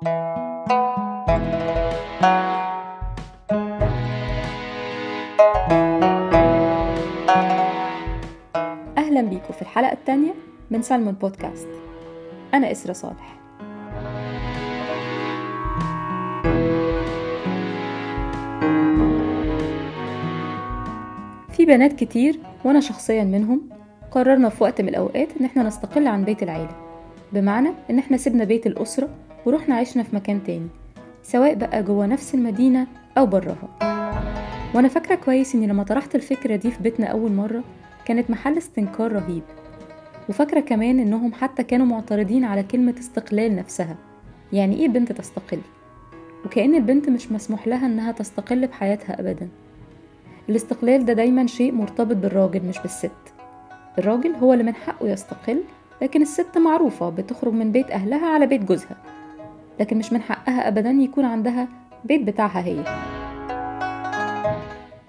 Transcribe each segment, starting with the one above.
أهلا بيكم في الحلقة الثانية من سلمون بودكاست. أنا إسرة صالح. في بنات كتير وأنا شخصيا منهم قررنا في وقت من الأوقات إن إحنا نستقل عن بيت العيلة. بمعنى إن إحنا سيبنا بيت الأسرة ورحنا عشنا في مكان تاني سواء بقى جوه نفس المدينة أو براها. وأنا فاكرة كويس إني لما طرحت الفكرة دي في بيتنا أول مرة كانت محل استنكار رهيب. وفاكرة كمان إنهم حتى كانوا معترضين على كلمة استقلال نفسها. يعني إيه بنت تستقل؟ وكأن البنت مش مسموح لها إنها تستقل بحياتها أبدا. الاستقلال ده دايما شيء مرتبط بالراجل مش بالست. الراجل هو اللي من حقه يستقل لكن الست معروفة بتخرج من بيت أهلها على بيت جوزها. لكن مش من حقها أبدا يكون عندها بيت بتاعها هي.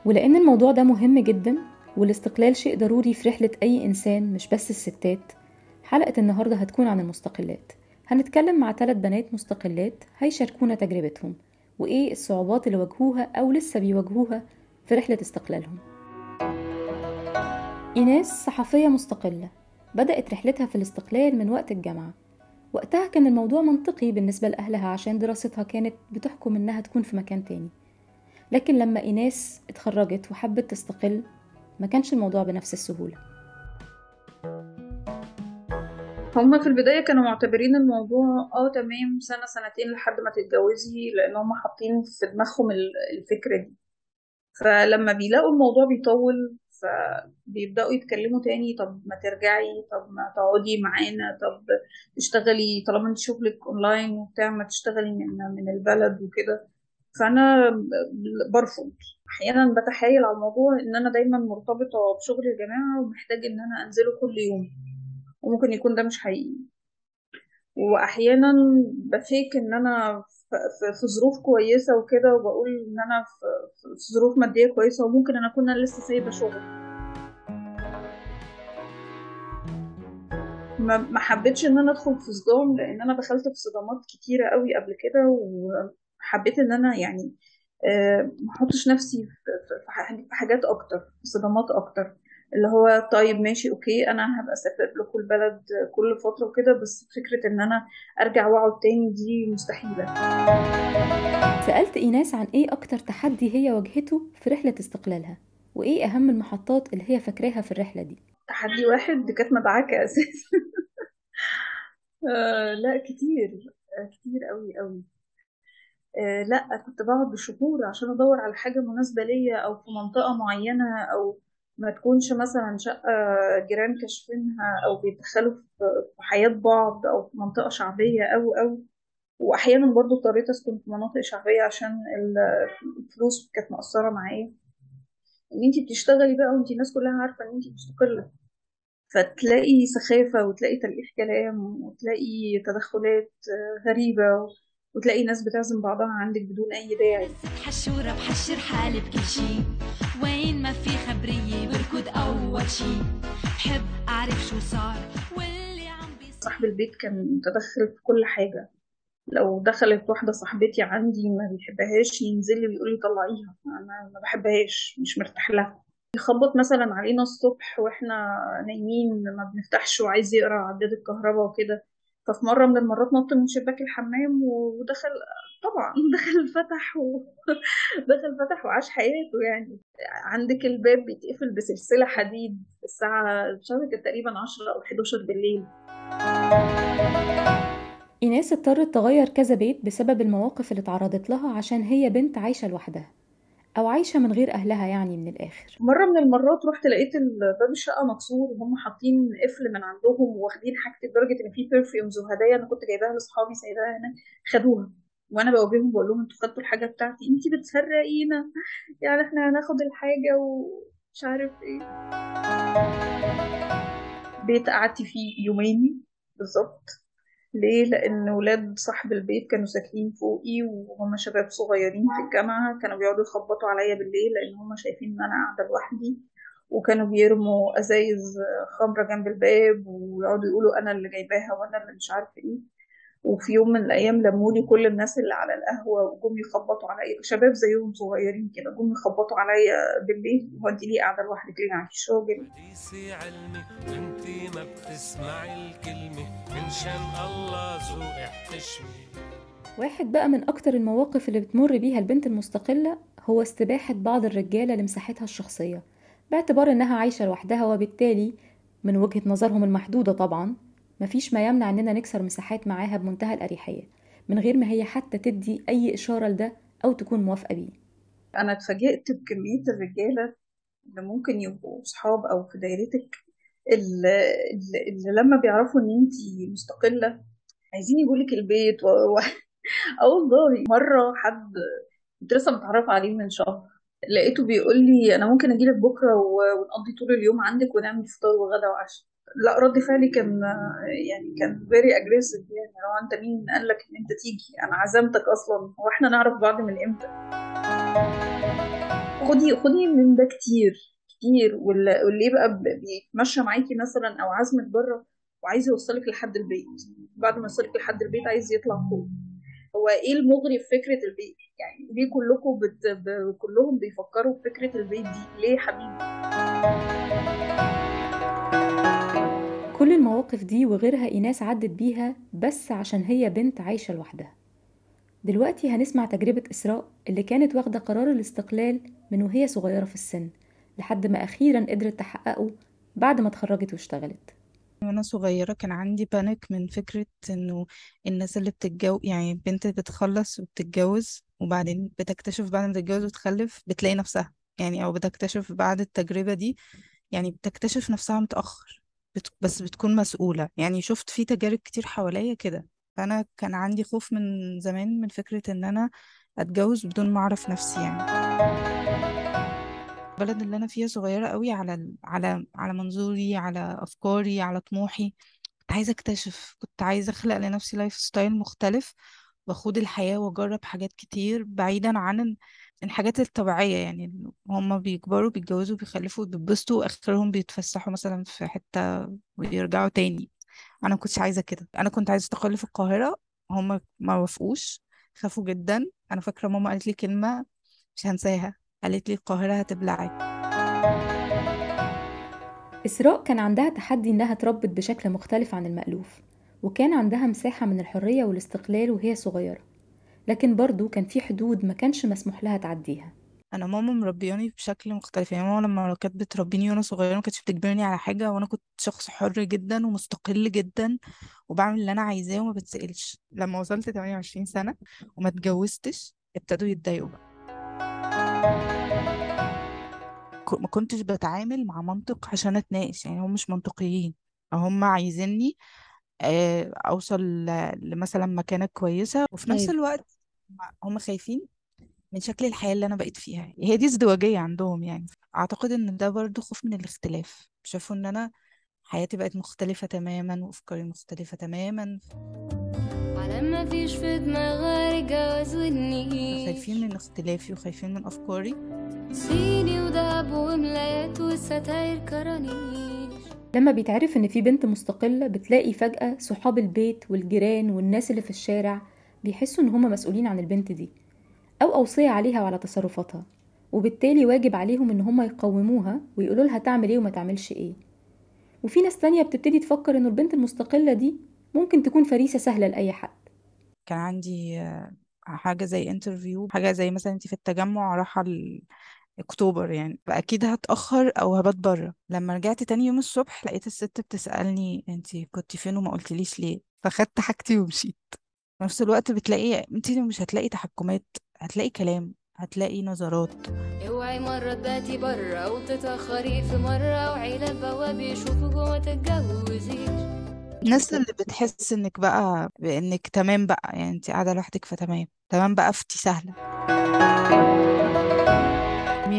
ولأن الموضوع ده مهم جدا والاستقلال شيء ضروري في رحلة أي إنسان مش بس الستات حلقة النهاردة هتكون عن المستقلات. هنتكلم مع ثلاث بنات مستقلات هيشاركونا تجربتهم وإيه الصعوبات اللي واجهوها أو لسه بيواجهوها في رحلة استقلالهم. إيناس صحفية مستقلة بدأت رحلتها في الاستقلال من وقت الجامعة. وقتها كان الموضوع منطقي بالنسبة لأهلها عشان دراستها كانت بتحكم إنها تكون في مكان تاني. لكن لما إيناس اتخرجت وحبت تستقل ما كانش الموضوع بنفس السهولة. هما في البداية كانوا معتبرين الموضوع آه تمام سنة سنتين لحد ما تتجوزي لأن هما حاطين في دماغهم الفكرة دي. فلما بيلاقوا الموضوع بيطول فبيبدأوا يتكلموا تاني طب ما ترجعي طب ما تقعدي معانا طب تشتغلي طالما انت شغلك اونلاين وبتاع ما تشتغلي من من البلد وكده. فأنا برفض. أحيانا بتحايل على الموضوع إن أنا دايما مرتبطة بشغل الجماعة ومحتاج إن أنا أنزله كل يوم وممكن يكون ده مش حقيقي. وأحيانا بفيك إن أنا في ظروف كويسة وكده وبقول إن أنا في ظروف مادية كويسة وممكن أنا أكون لسه سايبة شغل. ما حبيتش إن أنا أدخل في صدام لأن أنا دخلت في صدامات كتيرة قوي قبل كده وحبيت إن أنا يعني ما أحطش نفسي في حاجات أكتر في صدامات أكتر. اللي هو طيب ماشي أوكي أنا هبقى أسافر لكم البلد كل فترة وكده بس فكرة إن أنا أرجع وأقعد تاني دي مستحيلة. سألت إيناس عن إيه أكتر تحدي هي واجهته في رحلة استقلالها وإيه أهم المحطات اللي هي فاكراها في الرحلة دي؟ تحدي واحد كانت مدعكة أساسا. آه لا كتير آه كتير قوي قوي آه لا كنت بقعد بشهور عشان أدور على حاجة مناسبة ليا أو في منطقة معينة أو ما تكونش مثلا شقة جيران كاشفينها أو بيتدخلوا في حياة بعض أو في منطقة شعبية أو أو. وأحيانا برضو اضطريت أسكن في مناطق شعبية عشان الفلوس كانت مقصرة معايا. إن أنتي بتشتغلي بقى وأنتي الناس كلها عارفة إن أنتي مستقلة فتلاقي سخافة وتلاقي تلقيح كلام وتلاقي تدخلات غريبة وتلاقي ناس بتعزم بعضها عندك بدون أي داعي. حشورة بحشر حالي بكل شي وين ما في خبرية بركض أول شي. بحب أعرف شو صار. واللي عم بيصير صاحب البيت كان متدخل في كل حاجة. لو دخلت واحدة صاحبتي عندي ما بيحبهاش ينزل لي ويقول لي طلعيها. أنا ما بحبهاش مش مرتاح لها. يخبط مثلا علينا الصبح وإحنا نايمين ما بنفتحش وعايز يقرأ عداد الكهرباء وكده. ففي مرة من المرات نط من شباك الحمام ودخل طبعا. دخل فتح و... دخل فتح وعاش حياته يعني. عندك الباب بيتقفل بسلسلة حديد الساعة مش تقريبا 10 أو 11 بالليل. إيناس اضطرت تغير كذا بيت بسبب المواقف اللي اتعرضت لها عشان هي بنت عايشة لوحدها أو عايشة من غير أهلها يعني من الآخر. مرة من المرات رحت لقيت باب الشقة مكسور وهم حاطين قفل من عندهم واخدين حاجتي لدرجة إن في برفيومز وهدايا أنا كنت جايباها لأصحابي سايباها هناك خدوها. وأنا بواجههم بقول لهم أنتوا خدتوا الحاجة بتاعتي. انتي بتسرقينا يعني إحنا هناخد الحاجة ومش عارف إيه. بيت قعدت فيه يومين بالظبط. ليه؟ لأن ولاد صاحب البيت كانوا ساكنين فوقي وهم شباب صغيرين في الجامعة. كانوا بيقعدوا يخبطوا عليا بالليل لأن هم شايفين إن أنا قاعدة لوحدي. وكانوا بيرموا أزايز خمرة جنب الباب ويقعدوا يقولوا أنا اللي جايباها وأنا اللي مش عارفة إيه. وفي يوم من الأيام لمولي كل الناس اللي على القهوة وجم يخبطوا عليا. شباب زيهم صغيرين كده جم يخبطوا عليا بالليل. هو انت ليه قاعدة لوحدك ليه معكيش راجل حديثي علمي وانتي ما بتسمعي الكلمة. من شان الله ذوقي احتشمي واحد بقى من أكتر المواقف اللي بتمر بيها البنت المستقلة هو استباحة بعض الرجالة لمساحتها الشخصية باعتبار إنها عايشة لوحدها وبالتالي من وجهة نظرهم المحدودة طبعا. مفيش ما يمنع إننا نكسر مساحات معاها بمنتهى الأريحية من غير ما هي حتى تدي أي إشارة لده أو تكون موافقة بيه. أنا اتفاجئت بكمية الرجالة اللي ممكن يبقوا صحاب أو في دايرتك اللي, اللي لما بيعرفوا إن أنت مستقلة عايزين يجولك البيت و... و... آه والله مرة حد كنت لسه متعرفة عليه من شهر لقيته بيقول لي أنا ممكن أجيلك بكرة و... ونقضي طول اليوم عندك ونعمل فطار وغدا وعشاء. لا رد فعلي كان يعني كان very aggressive يعني. لو أنت مين؟ قال لك إن أنت تيجي. أنا عزمتك أصلا. هو إحنا نعرف بعض من إمتى. خدي خدي من ده كتير كتير. واللي يبقى بيتمشى معاكي مثلا أو عازمك بره وعايز يوصلك لحد البيت. بعد ما يوصلك لحد البيت عايز يطلع فوق. هو إيه المغري في فكرة البيت؟ يعني ليه كلكم بت... ب... كلهم بيفكروا في فكرة البيت دي؟ ليه حبيبي؟ كل المواقف دي وغيرها إيناس عدت بيها بس عشان هي بنت عايشة لوحدها. دلوقتي هنسمع تجربة إسراء اللي كانت واخدة قرار الاستقلال من وهي صغيرة في السن لحد ما أخيرا قدرت تحققه بعد ما اتخرجت واشتغلت. وأنا صغيرة كان عندي بانيك من فكرة إنه الناس اللي بتتجوز يعني بنت بتخلص وبتتجوز وبعدين بتكتشف بعد ما تتجوز وتخلف بتلاقي نفسها يعني أو بتكتشف بعد التجربة دي يعني بتكتشف نفسها متأخر. بت... بس بتكون مسؤولة. يعني شفت في تجارب كتير حواليا كده. فأنا كان عندي خوف من زمان من فكرة إن أنا أتجوز بدون ما أعرف نفسي يعني. البلد اللي أنا فيها صغيرة قوي على على على منظوري على أفكاري على طموحي. كنت عايزة أكتشف. كنت عايزة أخلق لنفسي lifestyle مختلف وأخوض الحياة وأجرب حاجات كتير بعيدا عن الحاجات الطبيعية يعني هما بيكبروا بيتجوزوا بيخلفوا بيتبسطوا وآخرهم بيتفسحوا مثلا في حتة ويرجعوا تاني. أنا كنتش عايزة كده. أنا كنت عايزة أستقل في القاهرة هما ما وافقوش خافوا جدا. أنا فاكرة ماما قالت لي كلمة مش هنساها قالت لي القاهرة هتبلعك. إسراء كان عندها تحدي إنها تربت بشكل مختلف عن المألوف وكان عندها مساحة من الحرية والاستقلال وهي صغيرة. لكن برضو كان في حدود ما كانش مسموح لها تعديها. أنا ماما مربياني بشكل مختلف يعني ماما لما كانت بتربيني وأنا صغيرة ما كانتش بتجبرني على حاجة وأنا كنت شخص حر جدا ومستقل جدا وبعمل اللي أنا عايزاه وما بتسألش. لما وصلت 28 سنة وما اتجوزتش ابتدوا يتضايقوا بقى. ما كنتش بتعامل مع منطق عشان أتناقش يعني هم مش منطقيين هم عايزيني آه، أوصل ل- لمثلا مكانة كويسة وفي نفس طيب. الوقت هم خايفين من شكل الحياة اللي أنا بقيت فيها. هي دي ازدواجية عندهم يعني. أعتقد إن ده برضو خوف من الاختلاف. شافوا إن أنا حياتي بقت مختلفة تماما وأفكاري مختلفة تماما. على ما فيش في دماغي جواز خايفين من اختلافي وخايفين من أفكاري. صيني وذهب وملايات والستاير كرانيش لما بيتعرف إن في بنت مستقلة بتلاقي فجأة صحاب البيت والجيران والناس اللي في الشارع بيحسوا إن هما مسؤولين عن البنت دي أو أوصية عليها وعلى تصرفاتها وبالتالي واجب عليهم إن هما يقوموها ويقولوا لها تعمل إيه وما تعملش إيه. وفي ناس تانية بتبتدي تفكر إنه البنت المستقلة دي ممكن تكون فريسة سهلة لأي حد. كان عندي حاجة زي انترفيو حاجة زي مثلا انت في التجمع ال- أكتوبر يعني فأكيد هتأخر أو هبات بره. لما رجعت تاني يوم الصبح لقيت الست بتسألني انت كنت فين وما قلتليش ليه؟ فخدت حاجتي ومشيت. في نفس الوقت بتلاقي انت مش هتلاقي تحكمات هتلاقي كلام هتلاقي نظرات. اوعي مرة تباتي برا وتتأخري في مرة وعيلة البواب يشوفوا جوه تتجوزيش. الناس اللي بتحس إنك بقى إنك تمام بقى يعني انت قاعدة لوحدك فتمام. تمام بقى فتي سهلة.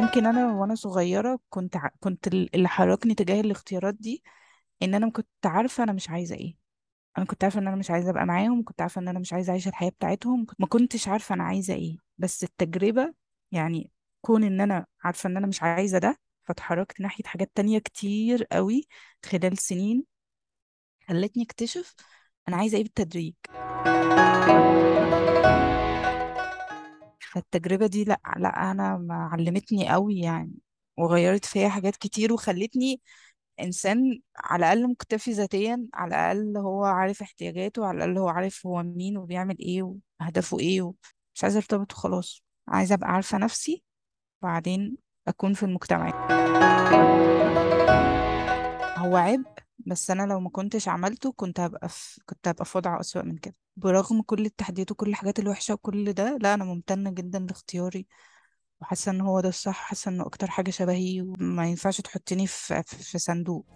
يمكن أنا وأنا صغيرة كنت ع... كنت ال- اللي حركني تجاه الاختيارات دي إن أنا كنت عارفة أنا مش عايزة إيه. أنا كنت عارفة إن أنا مش عايزة أبقى معاهم كنت عارفة إن أنا مش عايزة أعيش الحياة بتاعتهم ما كنتش عارفة أنا عايزة إيه. بس التجربة يعني كون إن أنا عارفة إن أنا مش عايزة ده فاتحركت ناحية حاجات تانية كتير قوي خلال سنين خلتني أكتشف أنا عايزة إيه بالتدريج. فالتجربة دي لأ لأ أنا ما علمتني قوي يعني وغيرت فيا حاجات كتير وخلتني إنسان على الأقل مكتفي ذاتيا على الأقل هو عارف احتياجاته على الأقل هو عارف هو مين وبيعمل إيه وأهدافه إيه و... مش عايزة أرتبط وخلاص. عايزة أبقى عارفة نفسي وبعدين أكون في المجتمع. هو عيب بس أنا لو ما كنتش عملته كنت هبقى في كنت هبقى في وضع أسوأ من كده. برغم كل التحديات وكل الحاجات الوحشة وكل ده لا أنا ممتنة جدا لاختياري. وحاسة إن هو ده الصح حاسة إنه أكتر حاجة شبهي وما ينفعش تحطني في في في صندوق.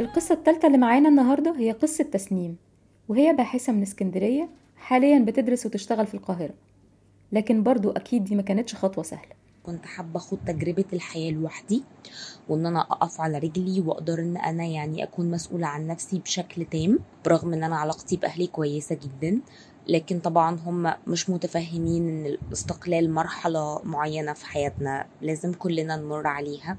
القصة التالتة اللي معانا النهاردة هي قصة تسنيم وهي باحثة من اسكندرية حاليا بتدرس وتشتغل في القاهرة. لكن برضو أكيد دي ما كانتش خطوة سهلة. كنت حابة أخد تجربة الحياة لوحدي وإن أنا أقف على رجلي وأقدر إن أنا يعني أكون مسؤولة عن نفسي بشكل تام برغم إن أنا علاقتي بأهلي كويسة جدا. لكن طبعا هم مش متفهمين إن الاستقلال مرحلة معينة في حياتنا لازم كلنا نمر عليها.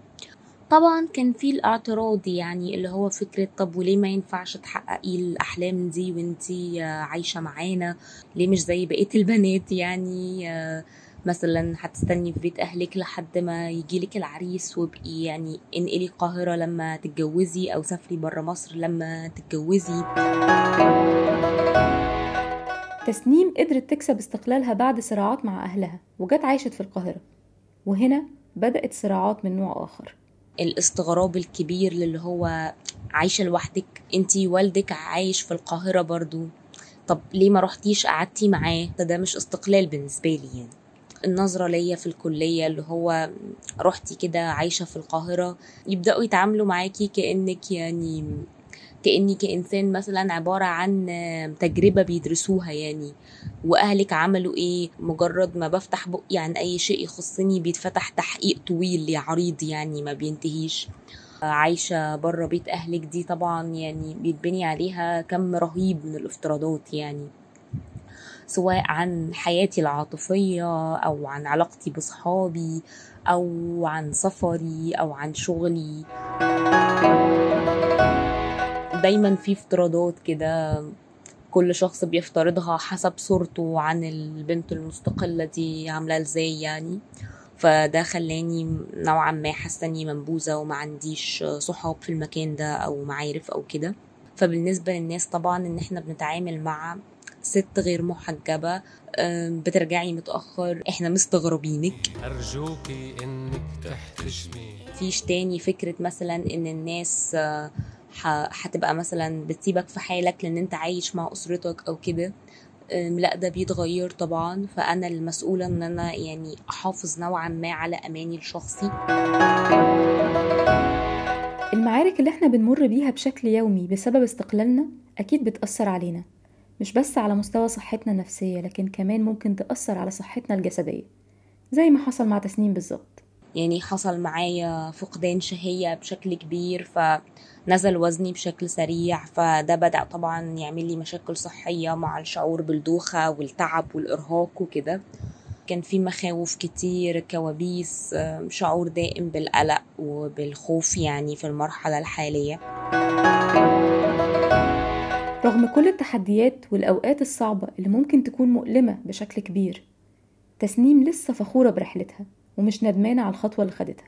طبعا كان في الاعتراض يعني اللي هو فكرة طب وليه ما ينفعش تحققي الأحلام دي وانتي آه، عايشة معانا؟ ليه مش زي بقية البنات يعني؟ آه، مثلا هتستني في بيت أهلك لحد ما يجيلك العريس وابقي يعني انقلي القاهرة لما تتجوزي أو سافري برا مصر لما تتجوزي. تسنيم قدرت تكسب استقلالها بعد صراعات مع أهلها وجت عايشت في القاهرة وهنا بدأت صراعات من نوع آخر. الاستغراب الكبير اللي هو عايشة لوحدك. انتي والدك عايش في القاهرة برضو. طب ليه ما رحتيش قعدتي معاه؟ ده, ده مش استقلال بالنسبة لي يعني. النظرة ليا في الكلية اللي هو رحتي كده عايشة في القاهرة يبدأوا يتعاملوا معاكي كأنك يعني كأني كإنسان مثلا عبارة عن تجربة بيدرسوها يعني. وأهلك عملوا إيه؟ مجرد ما بفتح بقي عن أي شيء يخصني بيتفتح تحقيق طويل عريض يعني ما بينتهيش. عايشة بره بيت أهلك دي طبعا يعني بيتبني عليها كم رهيب من الافتراضات يعني. سواء عن حياتي العاطفية أو عن علاقتي بصحابي أو عن سفري أو عن شغلي. دايما في افتراضات كده كل شخص بيفترضها حسب صورته عن البنت المستقلة دي عاملة إزاي يعني. فده خلاني نوعا ما حاسة إني منبوذة وما عنديش صحاب في المكان ده أو معارف أو كده. فبالنسبة للناس طبعا إن إحنا بنتعامل مع ست غير محجبة بترجعي متأخر إحنا مستغربينك. أرجوكي إنك تحتشمي. فيش تاني فكرة مثلا إن الناس آه، هتبقى مثلا بتسيبك في حالك لأن أنت عايش مع أسرتك أو كده. لأ ده بيتغير طبعا. فأنا المسؤولة إن أنا يعني أحافظ نوعا ما على أماني الشخصي. المعارك اللي إحنا بنمر بيها بشكل يومي بسبب استقلالنا أكيد بتأثر علينا مش بس على مستوى صحتنا النفسية لكن كمان ممكن تأثر على صحتنا الجسدية زي ما حصل مع تسنيم بالظبط. يعني حصل معايا فقدان شهية بشكل كبير فنزل وزني بشكل سريع فده بدأ طبعا يعمل لي مشاكل صحية مع الشعور بالدوخة والتعب والإرهاق وكده. كان في مخاوف كتير كوابيس شعور دائم بالقلق وبالخوف يعني في المرحلة الحالية. رغم كل التحديات والأوقات الصعبة اللي ممكن تكون مؤلمة بشكل كبير تسنيم لسه فخورة برحلتها. ومش ندمانة على الخطوة اللي خدتها.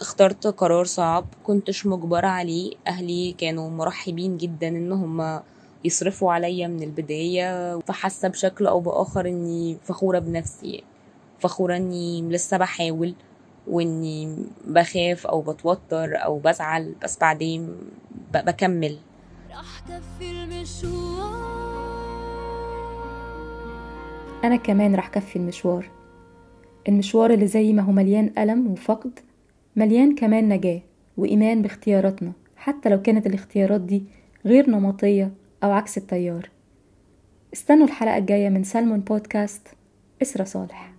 اخترت قرار صعب كنتش مجبرة عليه. أهلي كانوا مرحبين جدا إن هم يصرفوا عليا من البداية فحاسة بشكل أو بآخر إني فخورة بنفسي فخورة إني لسه بحاول وإني بخاف أو بتوتر أو بزعل بس بعدين ب- بكمل. رح كفي المشوار. أنا كمان رح كفي المشوار. المشوار اللي زي ما هو مليان ألم وفقد مليان كمان نجاة وإيمان باختياراتنا حتى لو كانت الاختيارات دي غير نمطية أو عكس التيار. استنوا الحلقة الجاية من سالمون بودكاست إسرة صالح.